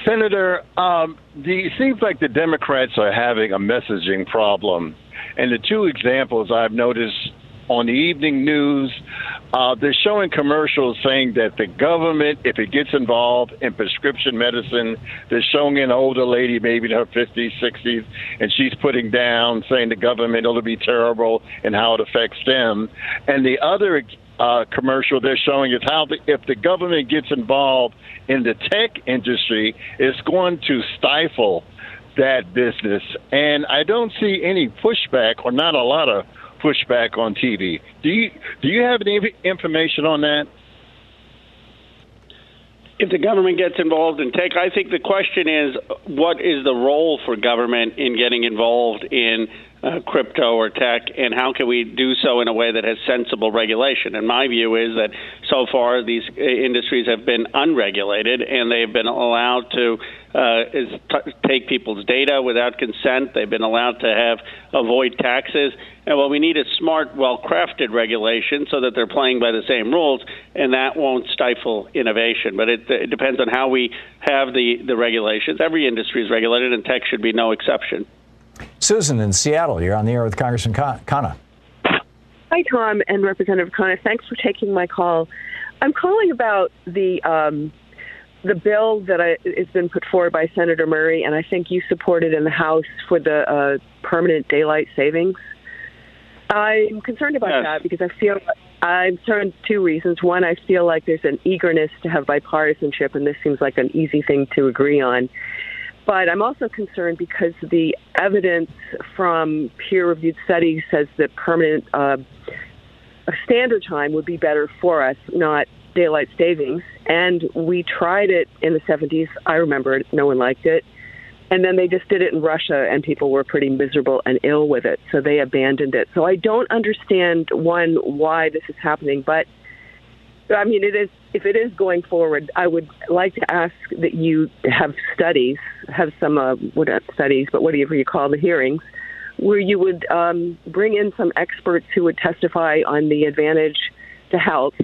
Senator, um, the, it seems like the Democrats are having a messaging problem. And the two examples I've noticed on the evening news, uh, they're showing commercials saying that the government, if it gets involved in prescription medicine, they're showing an older lady, maybe in her 50s, 60s, and she's putting down saying the government it'll be terrible and how it affects them. And the other uh, commercial they're showing is how the, if the government gets involved in the tech industry, it's going to stifle that business. And I don't see any pushback or not a lot of pushback on TV. Do you do you have any information on that? If the government gets involved in tech, I think the question is what is the role for government in getting involved in uh, crypto or tech, and how can we do so in a way that has sensible regulation? And my view is that so far these uh, industries have been unregulated, and they've been allowed to uh, is t- take people's data without consent. They've been allowed to have avoid taxes. And well, we need a smart, well-crafted regulation so that they're playing by the same rules, and that won't stifle innovation. But it, it depends on how we have the the regulations. Every industry is regulated, and tech should be no exception. Susan in Seattle, you're on the air with Congressman Khanna. Hi, Thom and Representative Khanna. Thanks for taking my call. I'm calling about the um, the bill that I, has been put forward by Senator Murray, and I think you supported in the House for the uh, permanent daylight savings. I'm concerned about yes. that because I feel I'm concerned two reasons. One, I feel like there's an eagerness to have bipartisanship, and this seems like an easy thing to agree on. But I'm also concerned because the evidence from peer reviewed studies says that permanent uh, standard time would be better for us, not daylight savings. And we tried it in the 70s. I remember it. No one liked it. And then they just did it in Russia, and people were pretty miserable and ill with it. So they abandoned it. So I don't understand, one, why this is happening. But I mean, it is if it is going forward, I would like to ask that you have studies, have some uh, what not studies, but whatever you call the hearings, where you would um, bring in some experts who would testify on the advantage to health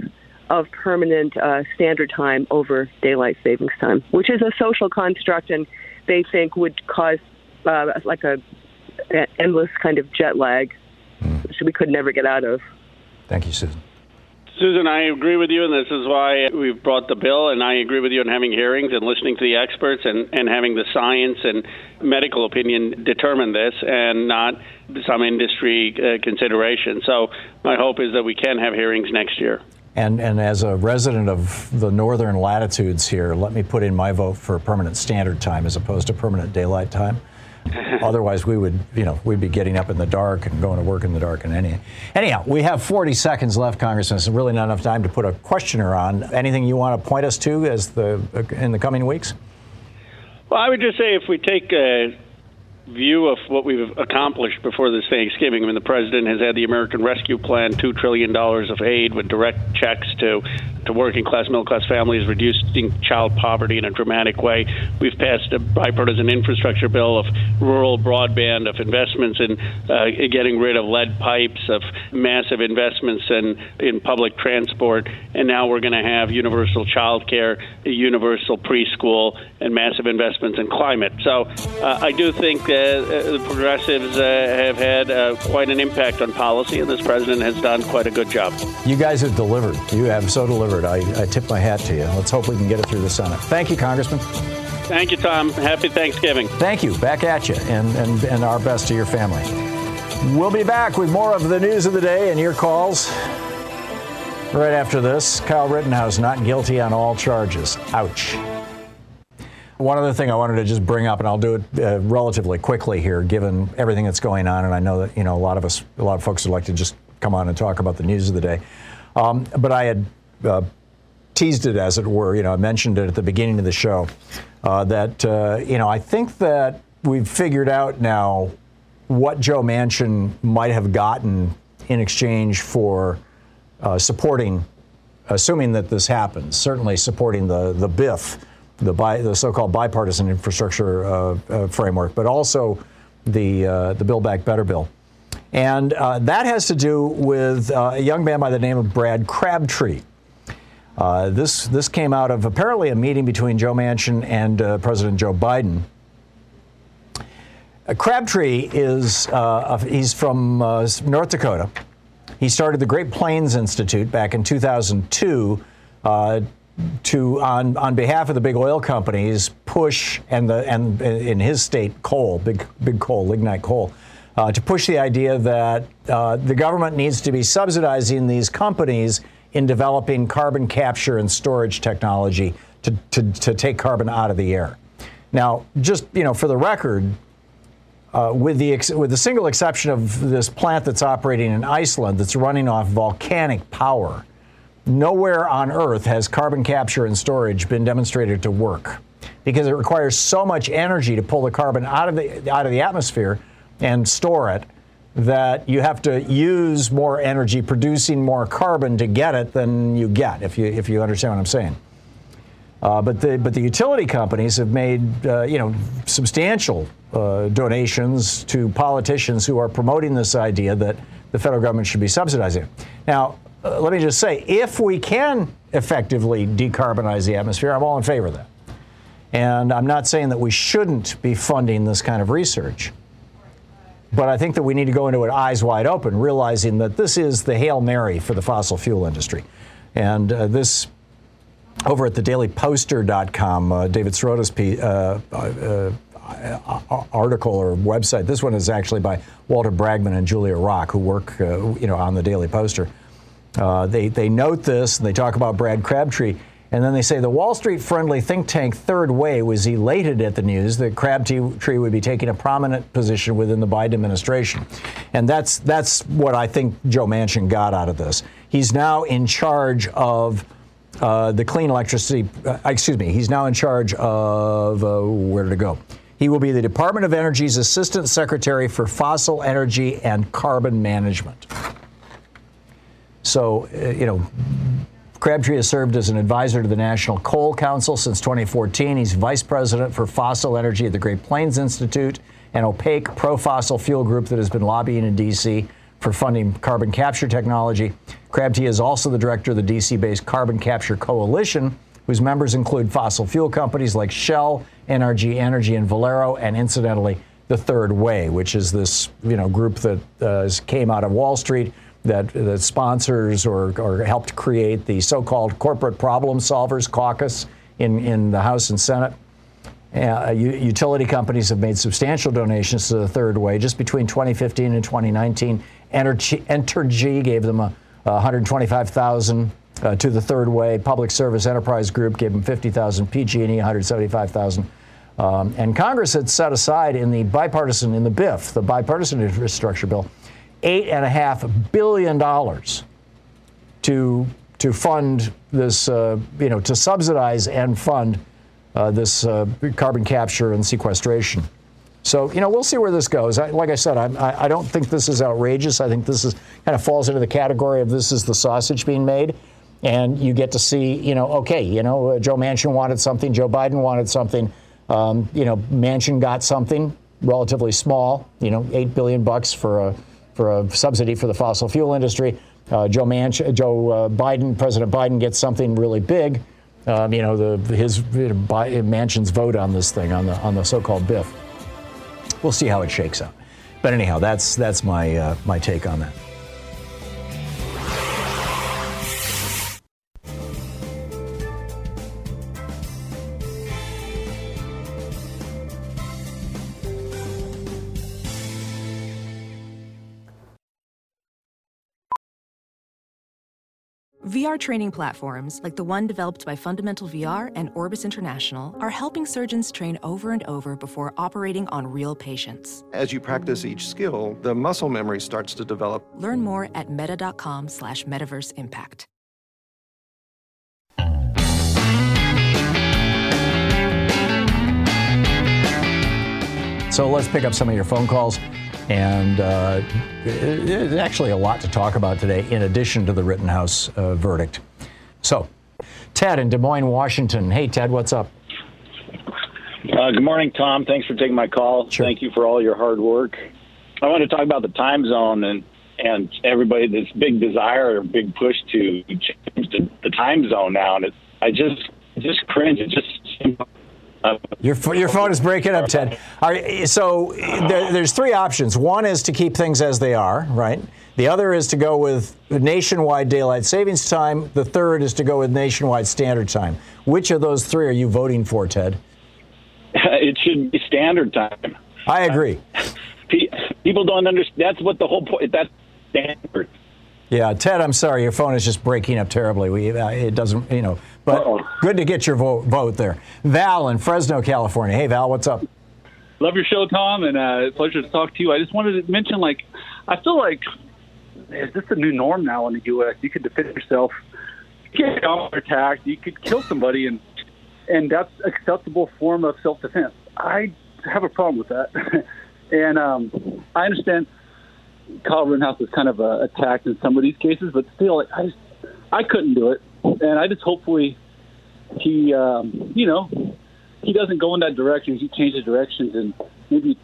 of permanent uh, standard time over daylight savings time, which is a social construct, and they think would cause uh, like a, a endless kind of jet lag, which we could never get out of. Thank you, Susan. Susan, I agree with you, and this is why we've brought the bill. And I agree with you on having hearings and listening to the experts and, and having the science and medical opinion determine this and not some industry uh, consideration. So my hope is that we can have hearings next year. And, and as a resident of the northern latitudes here, let me put in my vote for permanent standard time as opposed to permanent daylight time. *laughs* Otherwise, we would, you know, we'd be getting up in the dark and going to work in the dark. And any, anyhow, we have 40 seconds left, Congressman. It's really not enough time to put a questioner on. Anything you want to point us to as the in the coming weeks? Well, I would just say if we take a view of what we've accomplished before this Thanksgiving. I mean, the president has had the American Rescue Plan, $2 trillion of aid with direct checks to, to working class, middle class families, reducing child poverty in a dramatic way. We've passed a bipartisan infrastructure bill of rural broadband, of investments in uh, getting rid of lead pipes, of massive investments in, in public transport. And now we're going to have universal child care, universal preschool, and massive investments in climate. So uh, I do think uh, the progressives uh, have had uh, quite an impact on policy, and this president has done quite a good job. You guys have delivered. You have so delivered. I, I tip my hat to you. Let's hope we can get it through the Senate. Thank you, Congressman. Thank you, Thom. Happy Thanksgiving. Thank you. Back at you, and, and, and our best to your family. We'll be back with more of the news of the day and your calls right after this. Kyle Rittenhouse not guilty on all charges. Ouch. One other thing I wanted to just bring up, and I'll do it uh, relatively quickly here, given everything that's going on, and I know that you know a lot of us, a lot of folks would like to just come on and talk about the news of the day. Um, but I had uh, teased it, as it were. You know, I mentioned it at the beginning of the show. Uh, that uh, you know, I think that we've figured out now what Joe Manchin might have gotten in exchange for uh, supporting, assuming that this happens, certainly supporting the the BIF, the bi, the so-called bipartisan infrastructure uh, uh, framework, but also the uh, the Build Back Better bill. And uh, that has to do with uh, a young man by the name of Brad Crabtree. Uh, this, this came out of apparently a meeting between Joe Manchin and uh, President Joe Biden. Uh, Crabtree is uh, he's from North Dakota. He started the Great Plains Institute back in 2002 to on on behalf of the big oil companies push and the and in his state coal big big coal lignite coal uh, to push the idea that uh, the government needs to be subsidizing these companies in developing carbon capture and storage technology to, to, to take carbon out of the air. Now, just you know, for the record, uh, with the ex- with the single exception of this plant that's operating in Iceland that's running off volcanic power, nowhere on Earth has carbon capture and storage been demonstrated to work because it requires so much energy to pull the carbon out of the out of the atmosphere and store it that you have to use more energy producing more carbon to get it than you get if you if you understand what I'm saying. Uh, but the but the utility companies have made uh, you know substantial uh, donations to politicians who are promoting this idea that the federal government should be subsidizing. Now, uh, let me just say, if we can effectively decarbonize the atmosphere, I'm all in favor of that. And I'm not saying that we shouldn't be funding this kind of research. But I think that we need to go into it eyes wide open, realizing that this is the Hail Mary for the fossil fuel industry. And uh, this, over at thedailyposter.com, uh, David Sirota's uh, uh, article or website, this one is actually by Walter Bragman and Julia Rock, who work uh, you know, on the Daily Poster. They, they note this, and they talk about Brad Crabtree. And then they say the Wall Street friendly think tank Third Way was elated at the news that Crabtree would be taking a prominent position within the Biden administration. And that's, that's what I think Joe Manchin got out of this. He's now in charge of uh, the clean electricity, uh, excuse me, he's now in charge of, uh, where did it go? He will be the Department of Energy's Assistant Secretary for Fossil Energy and Carbon Management. So, uh, you know, Crabtree has served as an advisor to the National Coal Council since 2014. He's vice president for fossil energy at the Great Plains Institute, an opaque pro fossil fuel group that has been lobbying in D.C. for funding carbon capture technology. Crabtree is also the director of the D.C. based Carbon Capture Coalition, whose members include fossil fuel companies like Shell, NRG Energy, and Valero, and incidentally, the Third Way, which is this you know group that uh, came out of Wall Street that, that sponsors or, or helped create the so called Corporate Problem Solvers Caucus in, in the House and Senate. Uh, utility companies have made substantial donations to the third way. Just between 2015 and 2019, Entergy, Entergy gave them a, a 125,000 uh, to the third way. Public Service Enterprise Group gave them 50,000. PG&E 175,000. Um, and Congress had set aside in the bipartisan, in the BIF, the bipartisan infrastructure bill, eight and a half billion dollars to to fund this, uh, you know, to subsidize and fund uh, this uh, carbon capture and sequestration. So, you know, we'll see where this goes. I, like I said, I, I don't think this is outrageous. I think this is kind of falls into the category of this is the sausage being made. And you get to see, you know, okay, you know, uh, Joe Manchin wanted something, Joe Biden wanted something. Um, you know, Manchin got something relatively small, you know, eight billion bucks for a for a subsidy for the fossil fuel industry. Uh, Joe, Manch- Joe uh, Biden, President Biden gets something really big. Um, you know, the, his you know, Manchin's vote on this thing, on the on the so-called BIF. We'll see how it shakes out. But anyhow, that's that's my uh, my take on that. VR training platforms, like the one developed by Fundamental VR and Orbis International, are helping surgeons train over and over before operating on real patients. As you practice each skill, the muscle memory starts to develop. Learn more at meta.com slash metaverse impact. So let's pick up some of your phone calls. And uh, there's actually a lot to talk about today, in addition to the Rittenhouse uh, verdict. So, Ted in Des Moines, Washington. Hey, Ted, what's up? Uh, good morning, Thom. Thanks for taking my call. Thank you for all your hard work. I want to talk about the time zone and and everybody this big desire or big push to change the, the time zone now, and it's I just just cringe. It just Your, your phone is breaking up, Ted. All right, so there, there's three options. One is to keep things as they are, right? The other is to go with nationwide daylight savings time. The third is to go with nationwide standard time. Which of those three are you voting for, Ted? *laughs* it should be standard time. I agree. *laughs* People don't understand. That's what the whole point. That's standard. Yeah, Ted, I'm sorry, your phone is just breaking up terribly. We, uh, it doesn't, you know, but good to get your vote, vote there. Val in Fresno, California. Hey, Val, what's up? Love your show, Thom, and uh, pleasure to talk to you. I just wanted to mention, like, I feel like is this a new norm now in the U.S.? You could defend yourself, you get attacked, you could kill somebody, and and that's acceptable form of self-defense. I have a problem with that, *laughs* and um, I understand Kyle Rittenhouse is kind of attacked in some of these cases, but still, like, I just I couldn't do it, and I just hopefully he, um, you know, he doesn't go in that direction. He changes directions and maybe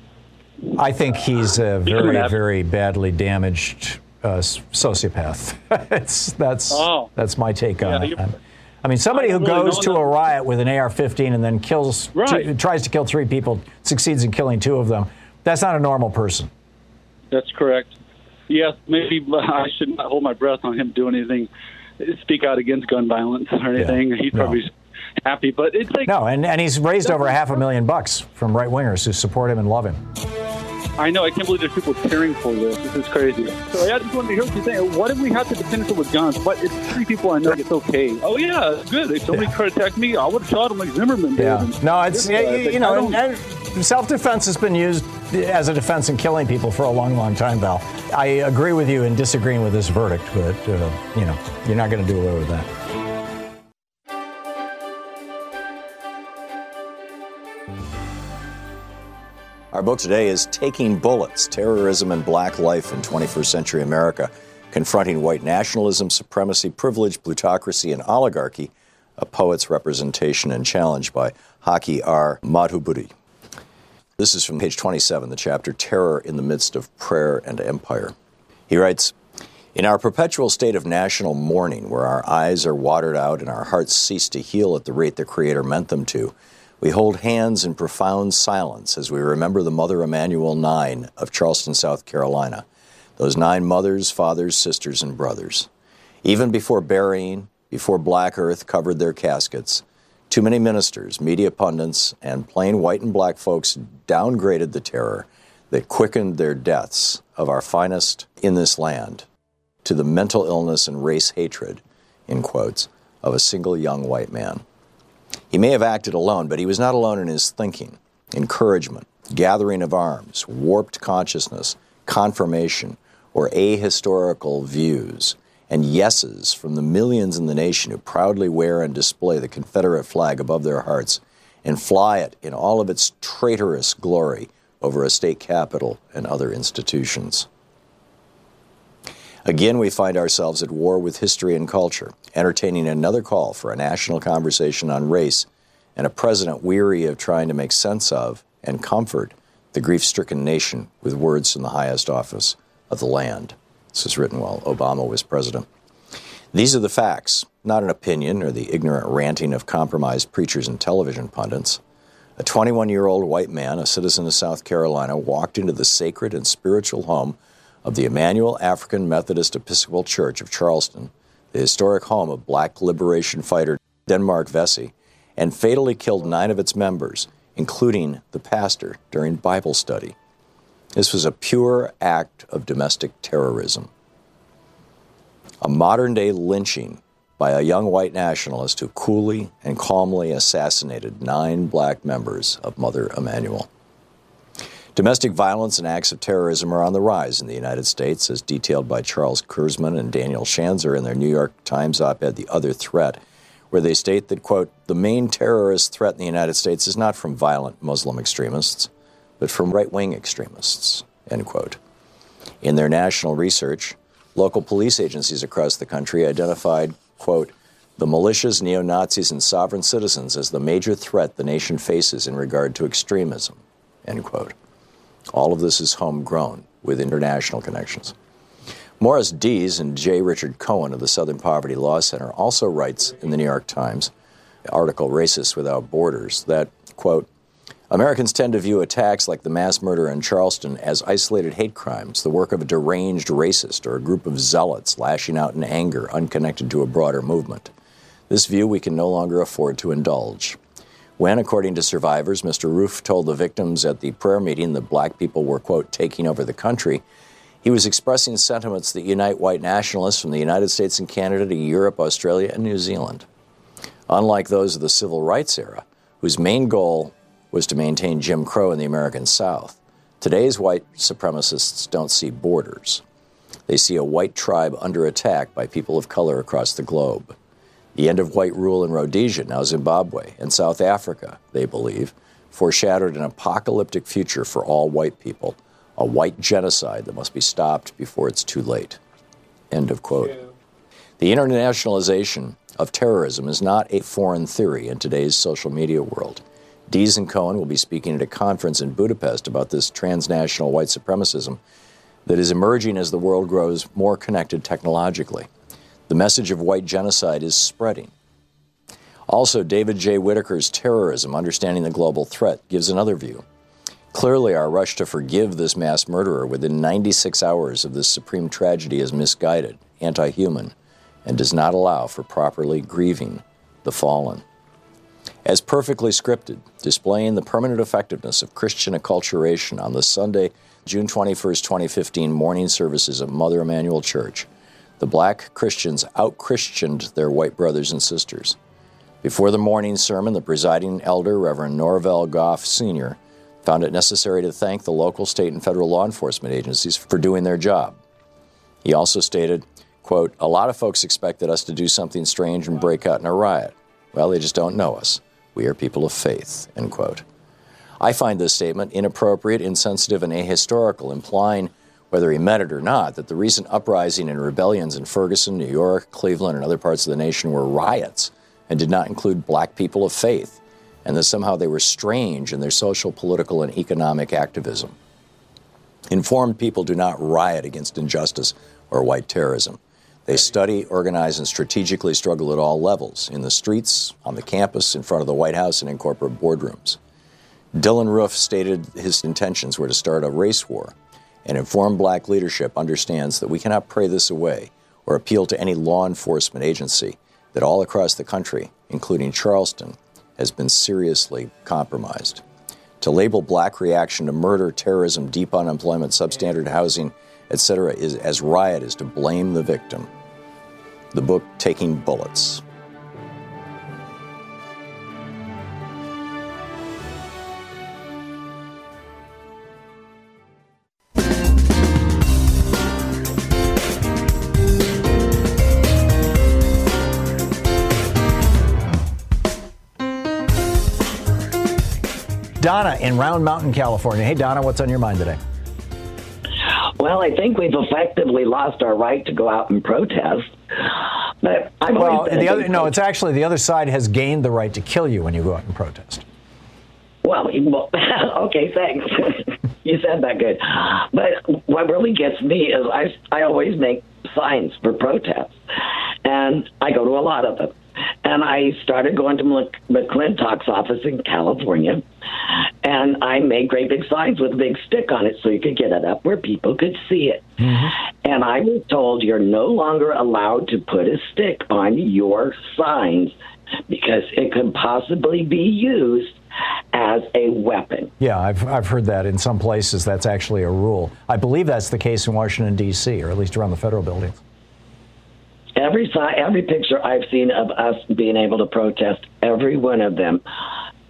I think he's a very, very badly damaged uh, sociopath. *laughs* it's, that's Oh. that's my take Yeah, on it. I'm- mean, somebody who goes to a riot with an AR-15 and then kills, Right. two, tries to kill three people, succeeds in killing two of them. That's not a normal person. That's correct. Yes, maybe *laughs* I should not hold my breath on him doing anything, speak out against gun violence or anything. He's no. probably happy, but it's like No, and, and he's raised over half a million bucks from right wingers who support him and love him. I know I can't believe there's people cheering for this. This is crazy. So I just wanted to hear what you're saying. What if we have to defend ourselves with guns? But it's three people I know. It's okay. Oh yeah, it's good. If somebody tried to attack me, I would have shot him like Zimmerman did. Yeah. No, it's yeah, you, you know, and self-defense has been used as a defense in killing people for a long, long time, Val. I agree with you in disagreeing with this verdict, but uh, you know, you're not going to do away with that. Our book today is Taking Bullets Terrorism and Black Life in 21st Century America, confronting white nationalism, supremacy, privilege, plutocracy, and oligarchy, a poet's representation and challenge by Haki R. Madhubuti. This is from page 27, the chapter Terror in the Midst of Prayer and Empire. He writes In our perpetual state of national mourning, where our eyes are watered out and our hearts cease to heal at the rate the Creator meant them to, we hold hands in profound silence as we remember the Mother Emanuel Nine of Charleston, South Carolina. Those nine mothers, fathers, sisters, and brothers. Even before burying, before black earth covered their caskets, too many ministers, media pundits, and plain white and black folks downgraded the terror that quickened their deaths of our finest in this land to the mental illness and race hatred, in quotes, of a single young white man. He may have acted alone, but he was not alone in his thinking, encouragement, gathering of arms, warped consciousness, confirmation, or ahistorical views, and yeses from the millions in the nation who proudly wear and display the Confederate flag above their hearts and fly it in all of its traitorous glory over a state capitol and other institutions. Again, we find ourselves at war with history and culture, entertaining another call for a national conversation on race and a president weary of trying to make sense of and comfort the grief stricken nation with words from the highest office of the land. This was written while Obama was president. These are the facts, not an opinion or the ignorant ranting of compromised preachers and television pundits. A 21 year old white man, a citizen of South Carolina, walked into the sacred and spiritual home of the Emanuel African Methodist Episcopal Church of Charleston, the historic home of black liberation fighter Denmark Vesey, and fatally killed nine of its members, including the pastor, during Bible study. This was a pure act of domestic terrorism. A modern day lynching by a young white nationalist who coolly and calmly assassinated nine black members of Mother Emanuel. Domestic violence and acts of terrorism are on the rise in the United States, as detailed by Charles Kurzman and Daniel Schanzer in their New York Times op ed, The Other Threat, where they state that, quote, the main terrorist threat in the United States is not from violent Muslim extremists. But from right wing extremists. End quote. In their national research, local police agencies across the country identified, quote, the militias, neo Nazis, and sovereign citizens as the major threat the nation faces in regard to extremism. End quote. All of this is homegrown with international connections. Morris Dees and J. Richard Cohen of the Southern Poverty Law Center also writes in the New York Times article Racists Without Borders that, quote, Americans tend to view attacks like the mass murder in Charleston as isolated hate crimes, the work of a deranged racist or a group of zealots lashing out in anger unconnected to a broader movement. This view we can no longer afford to indulge. When, according to survivors, Mr. Roof told the victims at the prayer meeting that black people were, quote, taking over the country, he was expressing sentiments that unite white nationalists from the United States and Canada to Europe, Australia, and New Zealand. Unlike those of the civil rights era, whose main goal was to maintain Jim Crow in the American South, today's white supremacists don't see borders. They see a white tribe under attack by people of color across the globe. The end of white rule in Rhodesia, now Zimbabwe, and South Africa, they believe, foreshadowed an apocalyptic future for all white people, a white genocide that must be stopped before it's too late. End of quote. The internationalization of terrorism is not a foreign theory in today's social media world. Dees and Cohen will be speaking at a conference in Budapest about this transnational white supremacism that is emerging as the world grows more connected technologically. The message of white genocide is spreading. Also, David J. Whittaker's Terrorism Understanding the Global Threat gives another view. Clearly, our rush to forgive this mass murderer within 96 hours of this supreme tragedy is misguided, anti human, and does not allow for properly grieving the fallen. As perfectly scripted, displaying the permanent effectiveness of Christian acculturation on the Sunday, June 21, 2015 morning services of Mother Emanuel Church, the black Christians out Christianed their white brothers and sisters. Before the morning sermon, the presiding elder, Reverend Norvell Goff Sr., found it necessary to thank the local, state, and federal law enforcement agencies for doing their job. He also stated, quote, A lot of folks expected us to do something strange and break out in a riot. Well, they just don't know us. We are people of faith, end quote. I find this statement inappropriate, insensitive, and ahistorical, implying whether he meant it or not, that the recent uprising and rebellions in Ferguson, New York, Cleveland, and other parts of the nation were riots and did not include black people of faith, and that somehow they were strange in their social, political, and economic activism. Informed people do not riot against injustice or white terrorism. They study, organize, and strategically struggle at all levels in the streets, on the campus, in front of the White House, and in corporate boardrooms. Dylann Roof stated his intentions were to start a race war and informed black leadership understands that we cannot pray this away or appeal to any law enforcement agency that all across the country, including Charleston, has been seriously compromised. To label black reaction to murder, terrorism, deep unemployment, substandard housing, etc., is as riot is to blame the victim. The book Taking Bullets Donna in Round Mountain, California. Hey, Donna, what's on your mind today? Well, I think we've effectively lost our right to go out and protest. But I've well, the other no, it's actually the other side has gained the right to kill you when you go out and protest. Well, *laughs* well okay, thanks. *laughs* you said that good. But what really gets me is I I always make signs for protests, and I go to a lot of them. And I started going to McClintock's office in California, and I made great big signs with a big stick on it so you could get it up where people could see it. Mm-hmm. And I was told you're no longer allowed to put a stick on your signs because it could possibly be used as a weapon. Yeah, I've, I've heard that in some places that's actually a rule. I believe that's the case in Washington, D.C., or at least around the federal buildings. Every every picture I've seen of us being able to protest, every one of them,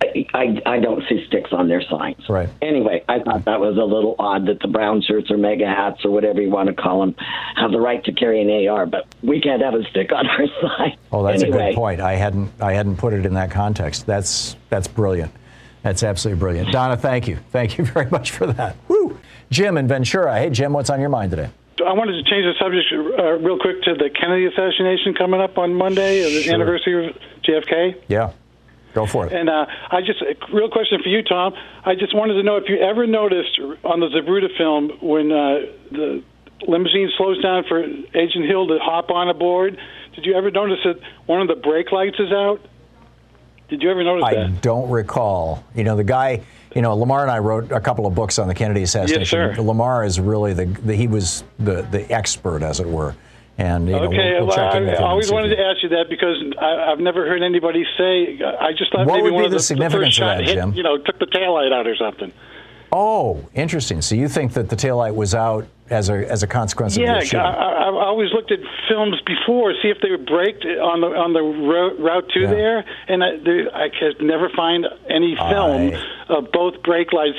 I, I, I don't see sticks on their signs. Right. Anyway, I thought that was a little odd that the brown shirts or MAGA hats or whatever you want to call them have the right to carry an AR, but we can't have a stick on our *laughs* sign. Oh, that's anyway. a good point. I hadn't I hadn't put it in that context. That's that's brilliant. That's absolutely brilliant. Donna, thank you. Thank you *laughs* very much for that. Woo! Jim in Ventura. Hey, Jim, what's on your mind today? I wanted to change the subject uh, real quick to the Kennedy assassination coming up on Monday, the Sure. anniversary of JFK. Yeah, go for it. And uh, I just, a real question for you, Thom. I just wanted to know if you ever noticed on the Zapruder film when uh, the limousine slows down for Agent Hill to hop on aboard. Did you ever notice that one of the brake lights is out? Did you ever notice I that? I don't recall. You know, the guy, you know, Lamar and I wrote a couple of books on the Kennedy assassination. sir. Lamar is really the, the he was the the expert, as it were. And you know, okay, we'll, we'll well, check in with I always wanted to ask you that because I, I've never heard anybody say. I just thought What maybe would one of the the, significance the of that, hit, Jim? you know, took the taillight out or something. Oh, interesting. So you think that the taillight was out as a as a consequence Yeah, of I, the shooting? I, I've always looked at films before, see if they were braked on the on the ro- route to there, and I, there, I could never find any film of both brake lights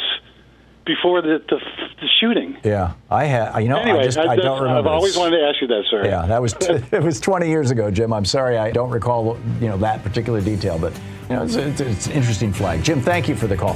before the the, the shooting. yeah, I had. You know, I just I, just- don't remember. I've always wanted to ask you that, sir. Yeah, that was *laughs* it was 20 years ago, Jim. I'm sorry I don't recall you know that particular detail, but you know it's, it's, it's an interesting flag. Jim, thank you for the call.